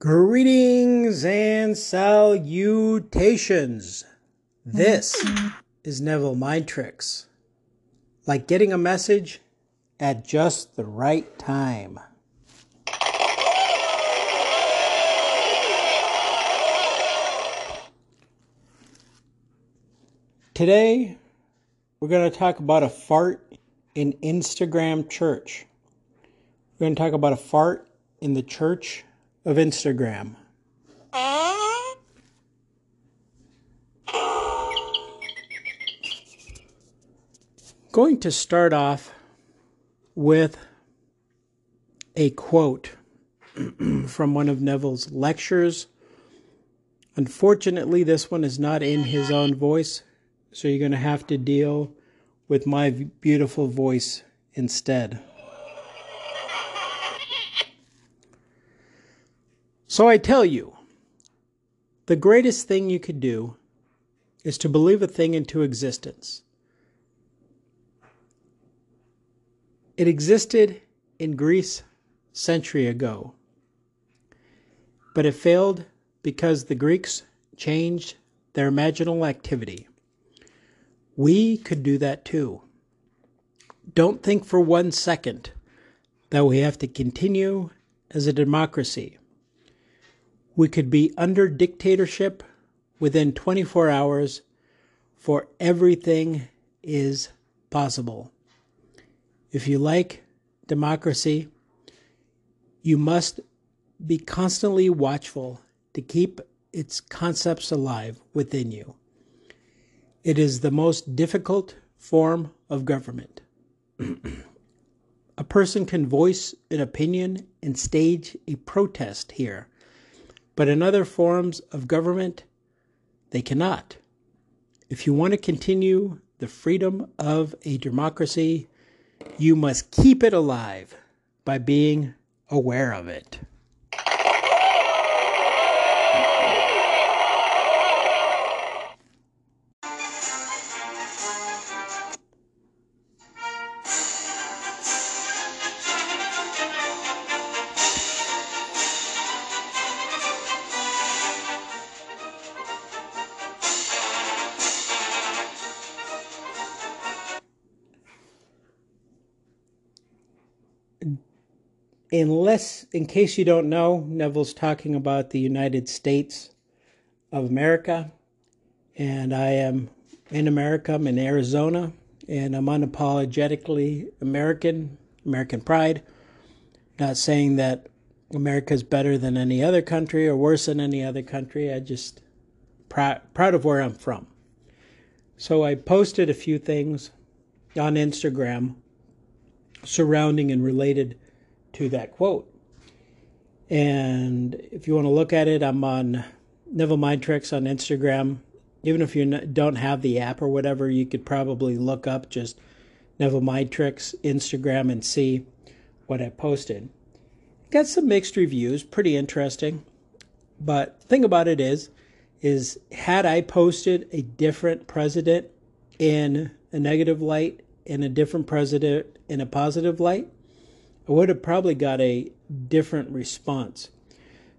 Greetings and salutations. This is Neville Mind Tricks. Like getting a message at just the right time. Today, we're going to talk about a fart in Instagram church. We're going to talk about a fart in the church of Instagram. Going to start off with a quote from one of Neville's lectures. Unfortunately, this one is not in his own voice, so you're going to have to deal with my beautiful voice instead. So I tell you, the greatest thing you could do is to believe a thing into existence. It existed in Greece century ago, but it failed because the Greeks changed their imaginal activity. We could do that too. Don't think for one second that we have to continue as a democracy. We could be under dictatorship within 24 hours, for everything is possible. If you like democracy, you must be constantly watchful to keep its concepts alive within you. It is the most difficult form of government. a person can voice an opinion and stage a protest here, but in other forms of government, they cannot. If you want to continue the freedom of a democracy, you must keep it alive by being aware of it. Unless, in case you don't know, Neville's talking about the United States of America, and I am in America. I'm in Arizona, and I'm unapologetically American, American pride. Not saying that America's better than any other country or worse than any other country. I just proud proud of where I'm from. So I posted a few things on Instagram surrounding and related to that quote. And if you want to look at it, I'm on Neville Mind Tricks on Instagram. Even if you don't have the app or whatever, you could probably look up just Neville Mind Tricks Instagram and see what I posted. Got some mixed reviews, pretty interesting. But thing about it is, is had I posted a different president in a negative light and a different president in a positive light, I would have probably got a different response.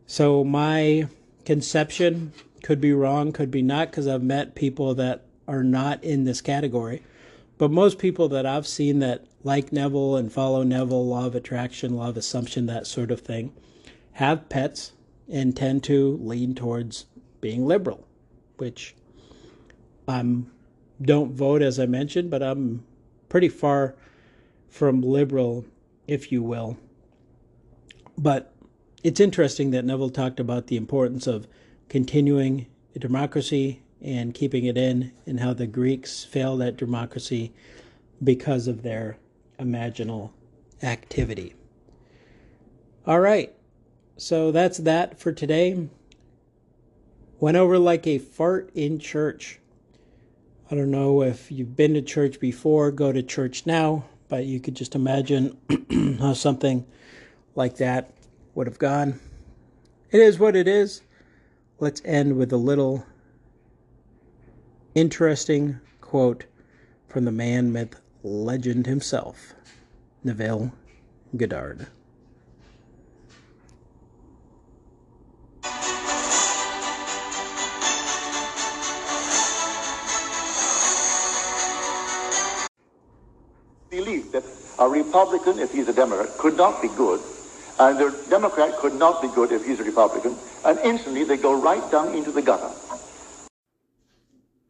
So my conception could be wrong, could be not, because I've met people that are not in this category. But most people that I've seen that like Neville and follow Neville, law of attraction, law of assumption, that sort of thing, have pets and tend to lean towards being liberal, which I'm don't vote as I mentioned, but I'm pretty far from liberal if you will. But it's interesting that Neville talked about the importance of continuing democracy and keeping it in, and how the Greeks failed at democracy because of their imaginal activity. All right, so that's that for today. Went over like a fart in church. I don't know if you've been to church before, go to church now but you could just imagine how something like that would have gone. It is what it is. Let's end with a little interesting quote from the man myth legend himself, Neville Goddard. A Republican, if he's a Democrat, could not be good, and the Democrat could not be good if he's a Republican, and instantly they go right down into the gutter.